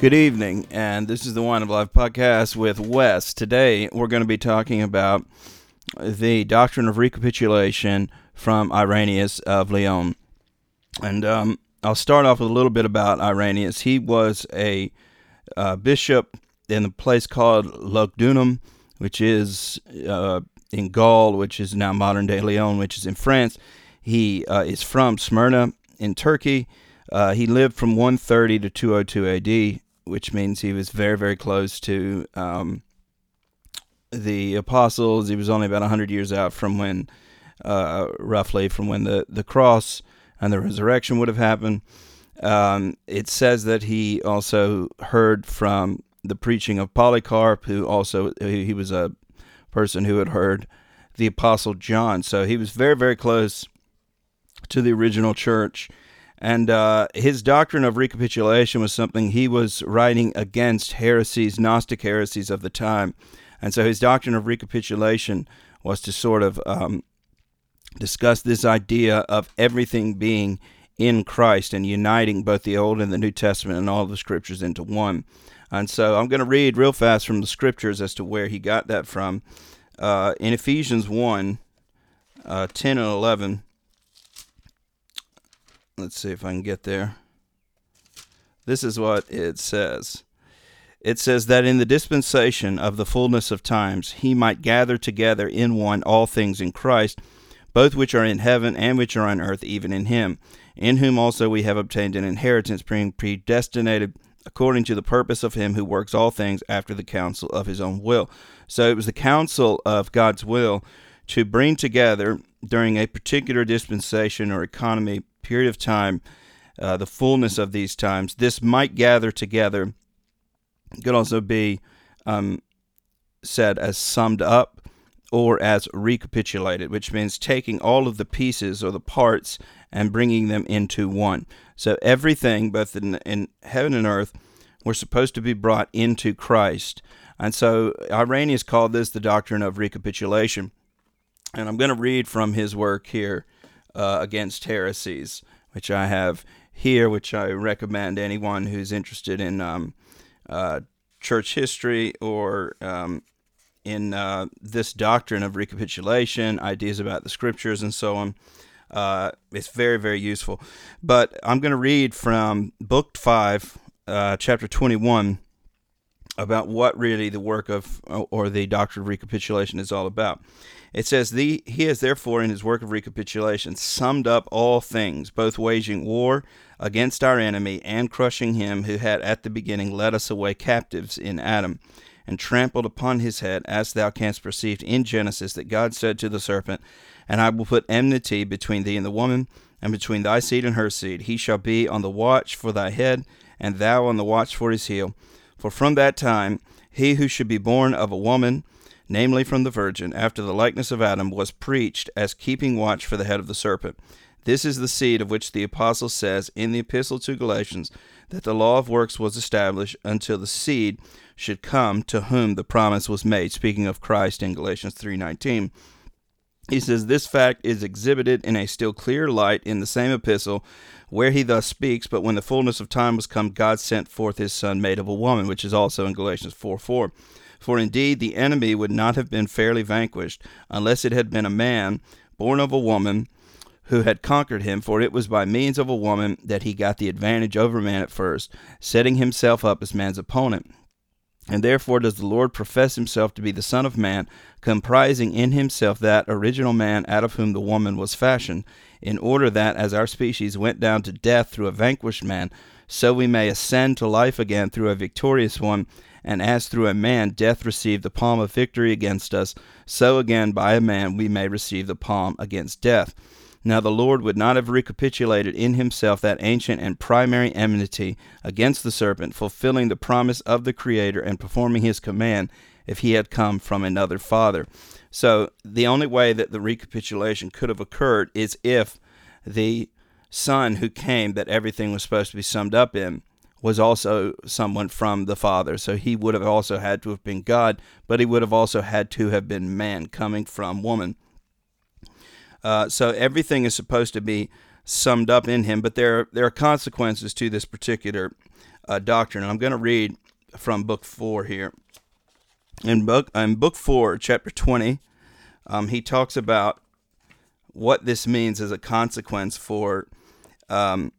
Good evening, and this is the Wine of Life podcast with Wes. Today, we're going to be talking about the doctrine of recapitulation from Irenaeus of Lyon. And um, I'll start off with a little bit about Irenaeus. He was a uh, bishop in a place called Lugdunum, which is uh, in Gaul, which is now modern day Lyon, which is in France. He uh, is from Smyrna in Turkey. Uh, he lived from 130 to 202 AD which means he was very, very close to um, the apostles. He was only about 100 years out from when, uh, roughly, from when the, the cross and the resurrection would have happened. Um, it says that he also heard from the preaching of Polycarp, who also he was a person who had heard the apostle John. So he was very, very close to the original church. And uh, his doctrine of recapitulation was something he was writing against heresies, Gnostic heresies of the time. And so his doctrine of recapitulation was to sort of um, discuss this idea of everything being in Christ and uniting both the Old and the New Testament and all the scriptures into one. And so I'm going to read real fast from the scriptures as to where he got that from. Uh, in Ephesians 1 uh, 10 and 11, Let's see if I can get there. This is what it says. It says that in the dispensation of the fullness of times he might gather together in one all things in Christ, both which are in heaven and which are on earth, even in him, in whom also we have obtained an inheritance, being predestinated according to the purpose of him who works all things after the counsel of his own will. So it was the counsel of God's will to bring together during a particular dispensation or economy period of time, uh, the fullness of these times, this might gather together. Could also be um, said as summed up or as recapitulated, which means taking all of the pieces or the parts and bringing them into one. So everything, both in, in heaven and earth, were supposed to be brought into Christ. And so Irenaeus called this the doctrine of recapitulation. And I'm going to read from his work here uh, against heresies, which I have here, which I recommend anyone who's interested in um, uh, church history or um, in uh, this doctrine of recapitulation, ideas about the scriptures, and so on. Uh, it's very, very useful. But I'm going to read from Book 5, uh, Chapter 21, about what really the work of, or the doctrine of recapitulation is all about. It says, the, He has therefore, in his work of recapitulation, summed up all things, both waging war against our enemy and crushing him who had at the beginning led us away captives in Adam, and trampled upon his head, as thou canst perceive in Genesis that God said to the serpent, And I will put enmity between thee and the woman, and between thy seed and her seed. He shall be on the watch for thy head, and thou on the watch for his heel. For from that time he who should be born of a woman namely from the virgin, after the likeness of Adam, was preached as keeping watch for the head of the serpent. This is the seed of which the apostle says in the epistle to Galatians that the law of works was established until the seed should come to whom the promise was made, speaking of Christ in Galatians 3:19. He says this fact is exhibited in a still clearer light in the same epistle where he thus speaks, but when the fullness of time was come, God sent forth his son made of a woman, which is also in Galatians 4 4. For indeed the enemy would not have been fairly vanquished unless it had been a man born of a woman who had conquered him, for it was by means of a woman that he got the advantage over man at first, setting himself up as man's opponent. And therefore does the Lord profess himself to be the Son of Man, comprising in himself that original man out of whom the woman was fashioned, in order that, as our species went down to death through a vanquished man, so we may ascend to life again through a victorious one, and as through a man death received the palm of victory against us, so again by a man we may receive the palm against death. Now the Lord would not have recapitulated in himself that ancient and primary enmity against the serpent, fulfilling the promise of the Creator and performing his command if he had come from another father. So the only way that the recapitulation could have occurred is if the son who came that everything was supposed to be summed up in was also someone from the Father. So he would have also had to have been God, but he would have also had to have been man coming from woman. Uh, so everything is supposed to be summed up in him. But there there are consequences to this particular uh, doctrine. I'm going to read from book four here. In book in book four, chapter twenty, um, he talks about what this means as a consequence for um,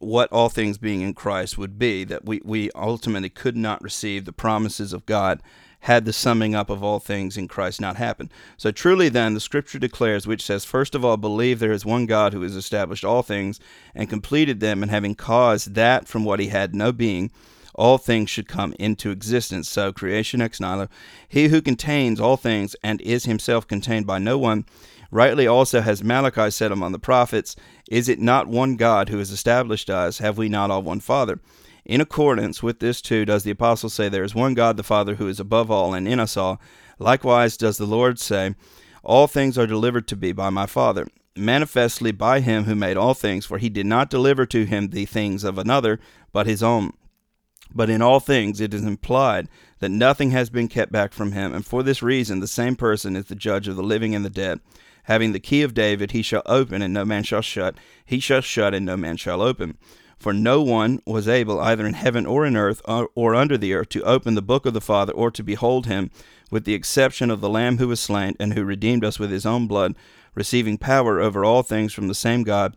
what all things being in Christ would be. That we we ultimately could not receive the promises of God had the summing up of all things in Christ not happened. So truly then the scripture declares which says first of all believe there is one God who has established all things and completed them and having caused that from what he had no being all things should come into existence. So creation ex nihilo he who contains all things and is himself contained by no one rightly also has Malachi said among the prophets is it not one God who has established us have we not all one father in accordance with this, too, does the apostle say, There is one God the Father who is above all and in us all. Likewise does the Lord say, All things are delivered to me by my Father, manifestly by him who made all things, for he did not deliver to him the things of another, but his own. But in all things it is implied that nothing has been kept back from him, and for this reason the same person is the judge of the living and the dead. Having the key of David, he shall open, and no man shall shut. He shall shut, and no man shall open. For no one was able, either in heaven or in earth or, or, under the earth, to open the book of the Father or to behold him, with the exception of the Lamb who was slain and who redeemed us with his own blood, receiving power over all things from the same God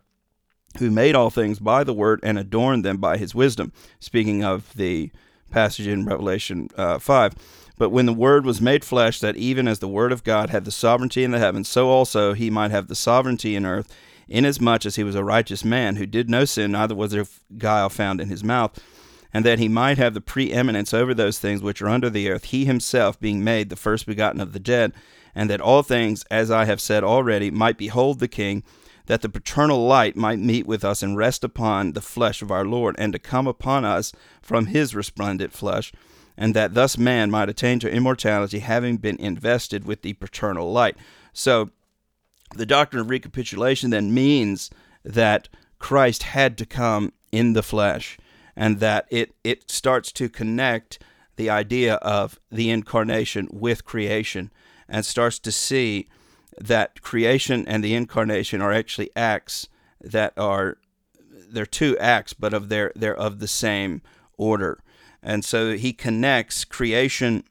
who made all things by the word and adorned them by his wisdom. Speaking of the passage in Revelation uh, 5. But when the Word was made flesh, that even as the Word of God had the sovereignty in the heavens, so also he might have the sovereignty in earth inasmuch as he was a righteous man who did no sin, neither was there guile found in his mouth, and that he might have the preeminence over those things which are under the earth, he himself being made the first begotten of the dead, and that all things, as I have said already, might behold the King, that the paternal light might meet with us and rest upon the flesh of our Lord, and to come upon us from his resplendent flesh, and that thus man might attain to immortality, having been invested with the paternal light. So, the doctrine of recapitulation then means that Christ had to come in the flesh and that it, it starts to connect the idea of the incarnation with creation and starts to see that creation and the incarnation are actually acts that are they're two acts but of their they're of the same order and so he connects creation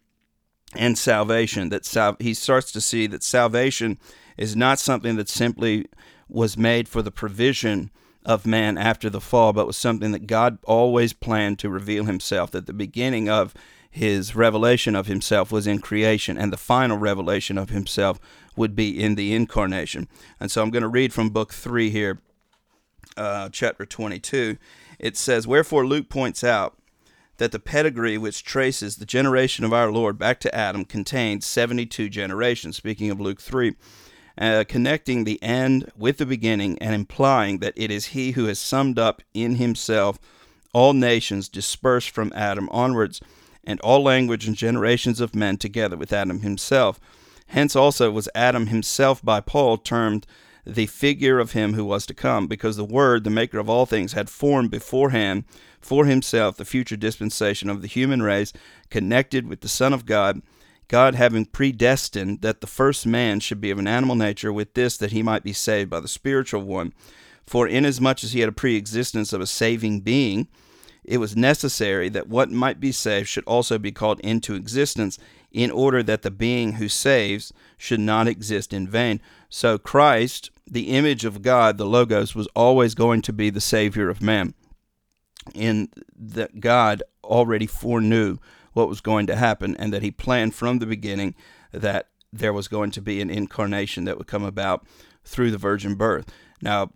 and salvation that sal- he starts to see that salvation is not something that simply was made for the provision of man after the fall, but was something that God always planned to reveal himself. That the beginning of his revelation of himself was in creation, and the final revelation of himself would be in the incarnation. And so I'm going to read from book 3 here, uh, chapter 22. It says, Wherefore Luke points out that the pedigree which traces the generation of our Lord back to Adam contains 72 generations, speaking of Luke 3 uh, connecting the end with the beginning and implying that it is he who has summed up in himself all nations dispersed from Adam onwards, and all language and generations of men together with Adam himself. Hence also was Adam himself by Paul termed the figure of him who was to come, because the Word, the maker of all things, had formed beforehand for himself the future dispensation of the human race, connected with the Son of God God having predestined that the first man should be of an animal nature, with this that he might be saved by the spiritual one. For inasmuch as he had a pre existence of a saving being, it was necessary that what might be saved should also be called into existence, in order that the being who saves should not exist in vain. So Christ, the image of God, the Logos, was always going to be the Savior of man. In that God already foreknew what was going to happen, and that he planned from the beginning that there was going to be an incarnation that would come about through the virgin birth. Now,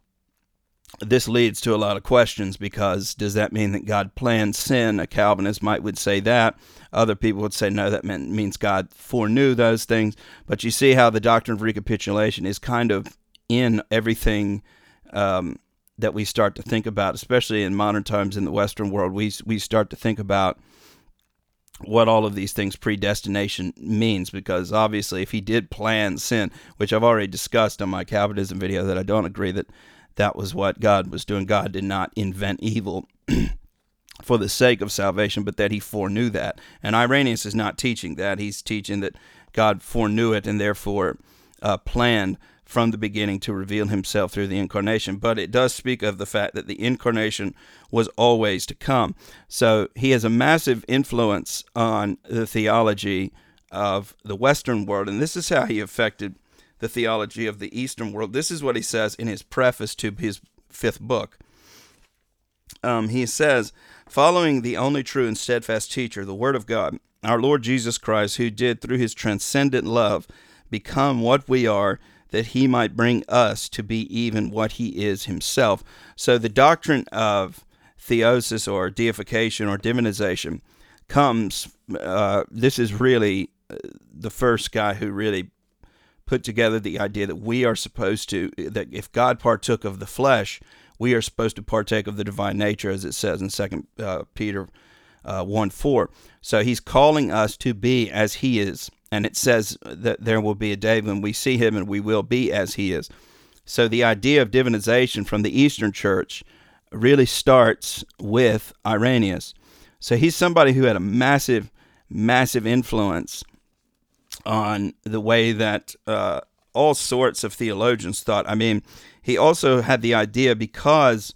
this leads to a lot of questions because does that mean that God planned sin? A Calvinist might would say that. Other people would say no, that meant, means God foreknew those things. But you see how the doctrine of recapitulation is kind of in everything um, that we start to think about, especially in modern times in the Western world. We we start to think about what all of these things predestination means because obviously if he did plan sin which i've already discussed on my calvinism video that i don't agree that that was what god was doing god did not invent evil for the sake of salvation but that he foreknew that and irenaeus is not teaching that he's teaching that god foreknew it and therefore uh, planned from the beginning to reveal himself through the incarnation. But it does speak of the fact that the incarnation was always to come. So he has a massive influence on the theology of the Western world. And this is how he affected the theology of the Eastern world. This is what he says in his preface to his fifth book. Um, he says, following the only true and steadfast teacher, the Word of God, our Lord Jesus Christ, who did through his transcendent love become what we are that he might bring us to be even what he is himself. So the doctrine of theosis or deification or divinization comes, uh, this is really uh, the first guy who really put together the idea that we are supposed to, that if God partook of the flesh, we are supposed to partake of the divine nature, as it says in Second uh, Peter uh, 1 4. So he's calling us to be as he is and it says that there will be a day when we see him and we will be as he is. So the idea of divinization from the Eastern Church really starts with Irenaeus. So he's somebody who had a massive, massive influence on the way that uh, all sorts of theologians thought. I mean, he also had the idea because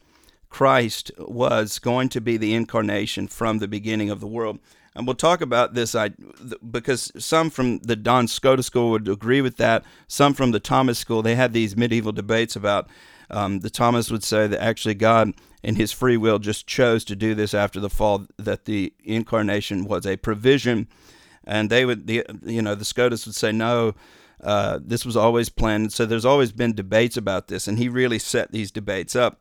Christ was going to be the incarnation from the beginning of the world and we'll talk about this I, because some from the Duns Scotus school would agree with that. Some from the Thomas school, they had these medieval debates about um, the Thomas would say that actually God, in his free will, just chose to do this after the fall, that the incarnation was a provision. And they would, the, you know, the Scotus would say, no, uh, this was always planned. So there's always been debates about this. And he really set these debates up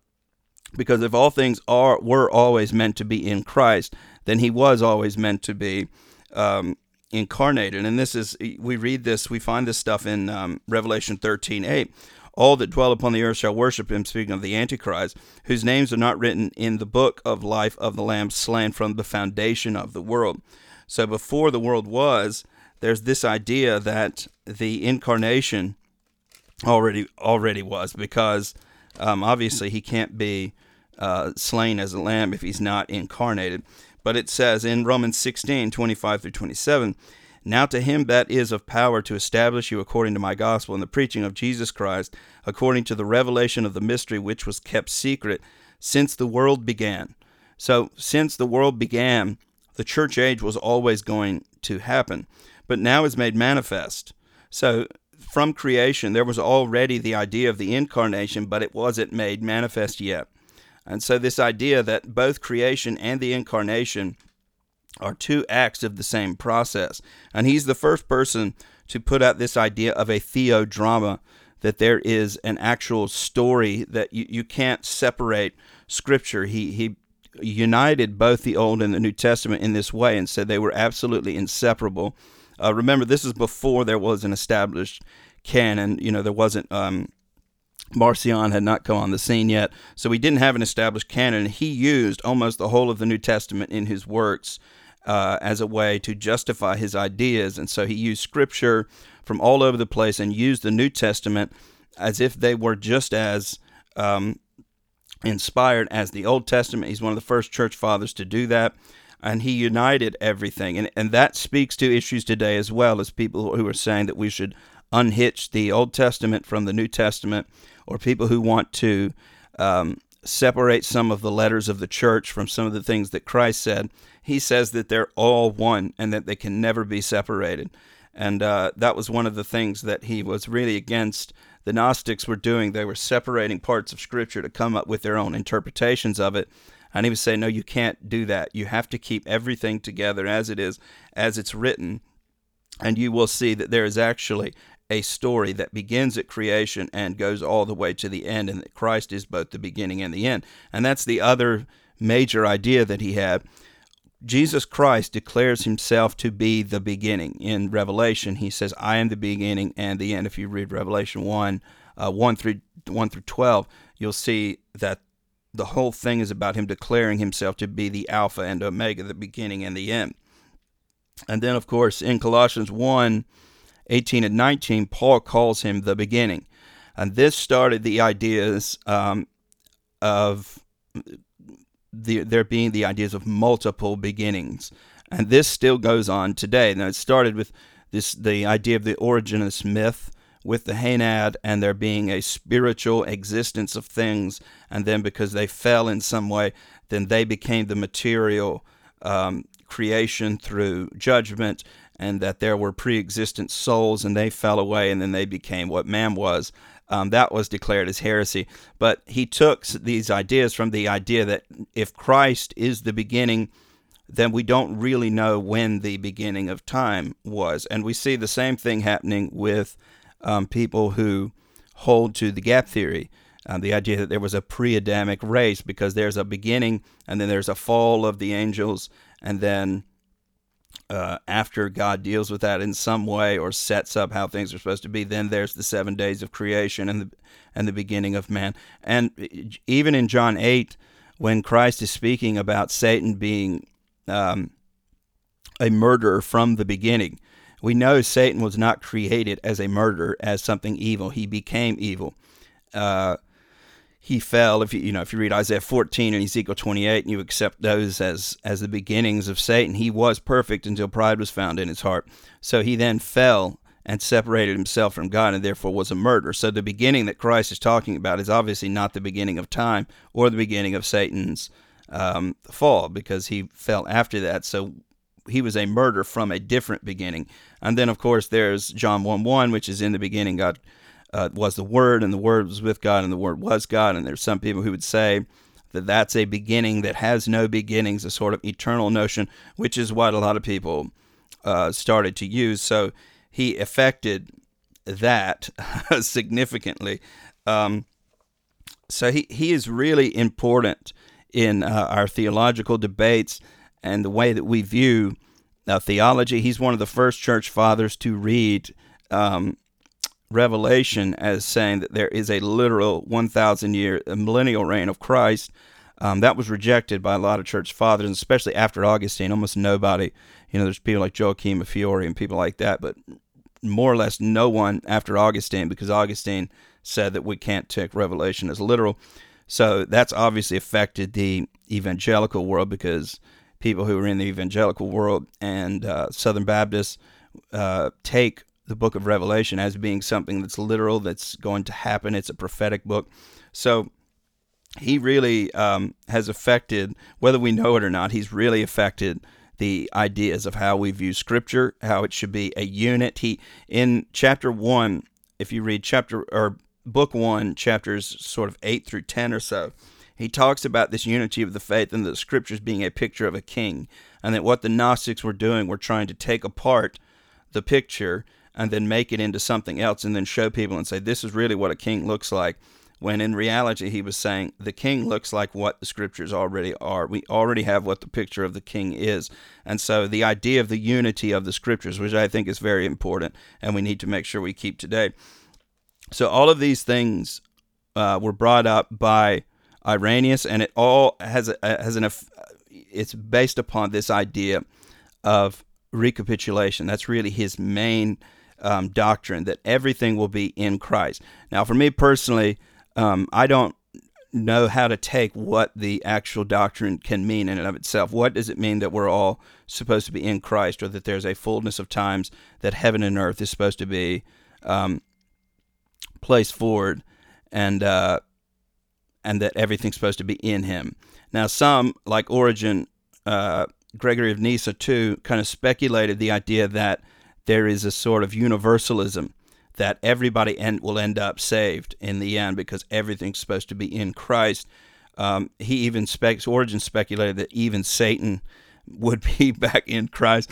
because if all things are were always meant to be in Christ, then he was always meant to be um, incarnated. And this is we read this, we find this stuff in um, Revelation thirteen eight. All that dwell upon the earth shall worship him, speaking of the Antichrist, whose names are not written in the book of life of the Lamb slain from the foundation of the world. So before the world was, there's this idea that the incarnation already already was because um, obviously he can't be uh, slain as a lamb if he's not incarnated. But it says in Romans 16, 25 through 27, Now to him that is of power to establish you according to my gospel and the preaching of Jesus Christ, according to the revelation of the mystery which was kept secret since the world began. So, since the world began, the church age was always going to happen, but now is made manifest. So, from creation, there was already the idea of the incarnation, but it wasn't made manifest yet. And so, this idea that both creation and the incarnation are two acts of the same process. And he's the first person to put out this idea of a theodrama, that there is an actual story that you, you can't separate scripture. He, he united both the Old and the New Testament in this way and said they were absolutely inseparable. Uh, remember, this is before there was an established canon. You know, there wasn't um, Marcion had not come on the scene yet, so he didn't have an established canon. He used almost the whole of the New Testament in his works uh, as a way to justify his ideas, and so he used scripture from all over the place and used the New Testament as if they were just as um, inspired as the Old Testament. He's one of the first church fathers to do that. And he united everything. And, and that speaks to issues today as well as people who are saying that we should unhitch the Old Testament from the New Testament or people who want to um, separate some of the letters of the church from some of the things that Christ said, he says that they're all one and that they can never be separated. And uh, that was one of the things that he was really against the Gnostics were doing. They were separating parts of Scripture to come up with their own interpretations of it. And he was saying, no, you can't do that. You have to keep everything together as it is, as it's written. And you will see that there is actually a story that begins at creation and goes all the way to the end, and that Christ is both the beginning and the end. And that's the other major idea that he had. Jesus Christ declares himself to be the beginning. In Revelation, he says, I am the beginning and the end. If you read Revelation 1, uh, 1, through, 1 through 12, you'll see that the whole thing is about him declaring himself to be the Alpha and Omega, the beginning and the end. And then, of course, in Colossians 1, 18 and 19, Paul calls him the beginning. And this started the ideas um, of the, there being the ideas of multiple beginnings. And this still goes on today. Now, it started with this the idea of the origin of this myth, with the henad and there being a spiritual existence of things, and then because they fell in some way, then they became the material um, creation through judgment, and that there were pre existent souls and they fell away, and then they became what man was. Um, that was declared as heresy. But he took these ideas from the idea that if Christ is the beginning, then we don't really know when the beginning of time was. And we see the same thing happening with um, people who hold to the gap theory. Uh, the idea that there was a pre Adamic race because there's a beginning and then there's a fall of the angels, and then uh, after God deals with that in some way or sets up how things are supposed to be, then there's the seven days of creation and the and the beginning of man. And even in John eight, when Christ is speaking about Satan being um, a murderer from the beginning, we know Satan was not created as a murderer, as something evil. He became evil. Uh, he fell. If you you know if you read Isaiah 14 and Ezekiel 28, and you accept those as as the beginnings of Satan, he was perfect until pride was found in his heart. So he then fell and separated himself from God, and therefore was a murderer. So the beginning that Christ is talking about is obviously not the beginning of time or the beginning of Satan's um, fall, because he fell after that. So he was a murderer from a different beginning. And then, of course, there's John 1 1, which is in the beginning, God uh, was the Word, and the Word was with God, and the Word was God. And there's some people who would say that that's a beginning that has no beginnings, a sort of eternal notion, which is what a lot of people uh, started to use. So he affected that significantly. Um, so he, he is really important in uh, our theological debates and the way that we view uh, theology. He's one of the first church fathers to read um, Revelation as saying that there is a literal 1,000 year millennial reign of Christ. Um, that was rejected by a lot of church fathers, especially after Augustine. Almost nobody, you know, there's people like Joachim of Fiore and people like that, but more or less no one after Augustine because Augustine said that we can't take Revelation as literal. So that's obviously affected the evangelical world because people who are in the evangelical world and uh, Southern Baptists uh, take the book of Revelation as being something that's literal, that's going to happen. It's a prophetic book. So he really um, has affected, whether we know it or not, he's really affected the ideas of how we view Scripture, how it should be a unit. He in chapter one, if you read chapter or book one, chapters sort of eight through ten or so, he talks about this unity of the faith and the Scriptures being a picture of a king, and that what the Gnostics were doing were trying to take apart the picture and then make it into something else and then show people and say, this is really what a king looks like. When in reality, he was saying, the king looks like what the scriptures already are. We already have what the picture of the king is. And so the idea of the unity of the scriptures, which I think is very important and we need to make sure we keep today. So all of these things uh, were brought up by Irenaeus, and it all has a, has an it's based upon this idea of recapitulation. That's really his main um, doctrine that everything will be in Christ. Now, for me personally, um, I don't know how to take what the actual doctrine can mean in and of itself. What does it mean that we're all supposed to be in Christ, or that there's a fullness of times that heaven and earth is supposed to be um, placed forward, and uh, and that everything's supposed to be in Him? Now, some like Origen, uh, Gregory of Nyssa too, kind of speculated the idea that there is a sort of universalism that everybody end, will end up saved in the end because everything's supposed to be in Christ. Um, he even specs Origen speculated that even Satan would be back in Christ.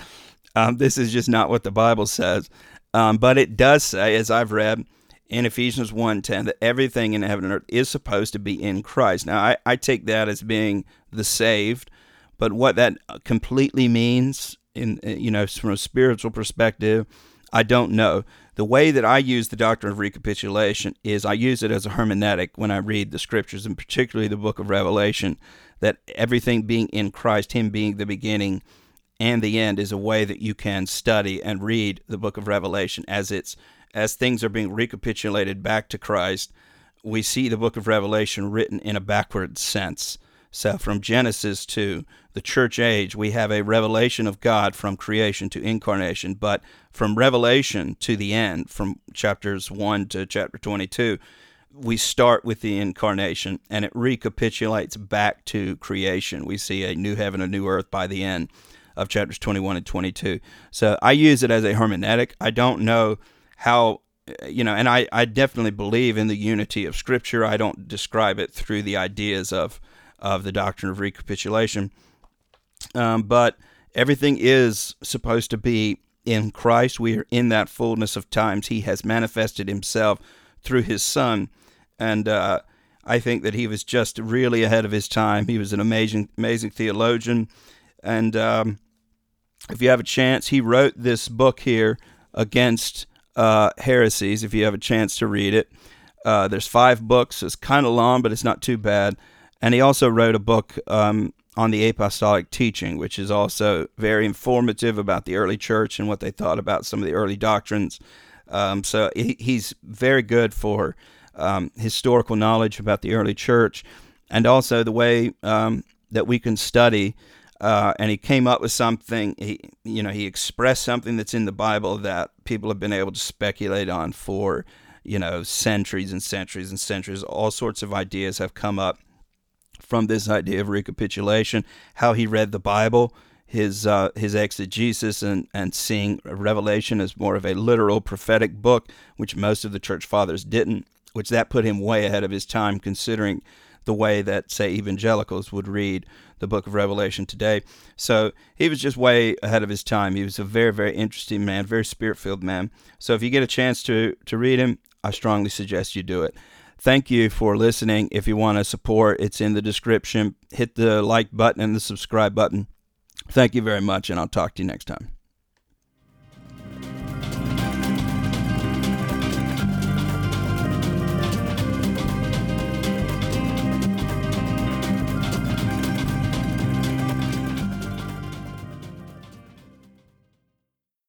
Um, this is just not what the Bible says, um, but it does say, as I've read in Ephesians 1.10, that everything in heaven and earth is supposed to be in Christ. Now, I, I take that as being the saved, but what that completely means in uh, you know from a spiritual perspective i don't know. The way that i use the doctrine of recapitulation is i use it as a hermeneutic when i read the scriptures and particularly the book of revelation that everything being in christ him being the beginning and the end is a way that you can study and read the book of revelation. As it's as things are being recapitulated back to christ we see the book of revelation written in a backward sense. So from genesis to the church age, we have a revelation of God from creation to incarnation, but from revelation to the end, from chapters 1 to chapter 22, we start with the incarnation and it recapitulates back to creation. We see a new heaven, a new earth by the end of chapters 21 and 22. So I use it as a hermeneutic. I don't know how, you know, and I, I definitely believe in the unity of Scripture. I don't describe it through the ideas of, of the doctrine of recapitulation. Um, but everything is supposed to be in Christ. We are in that fullness of times. He has manifested himself through his Son. And uh, I think that he was just really ahead of his time. He was an amazing, amazing theologian. And um, if you have a chance, he wrote this book here against uh, heresies. If you have a chance to read it, uh, there's five books. It's kind of long, but it's not too bad. And he also wrote a book um, on the apostolic teaching, which is also very informative about the early church and what they thought about some of the early doctrines. Um, so he, he's very good for um, historical knowledge about the early church and also the way um, that we can study. Uh, and he came up with something. He, you know, he expressed something that's in the Bible that people have been able to speculate on for, you know, centuries and centuries and centuries. All sorts of ideas have come up from this idea of recapitulation, how he read the Bible, his uh, his exegesis, and and seeing Revelation as more of a literal prophetic book, which most of the church fathers didn't. Which that put him way ahead of his time, considering the way that say evangelicals would read the book of Revelation today. So he was just way ahead of his time. He was a very very interesting man, very spirit filled man. So if you get a chance to to read him, I strongly suggest you do it. Thank you for listening. If you want to support, it's in the description. Hit the like button and the subscribe button. Thank you very much, and I'll talk to you next time.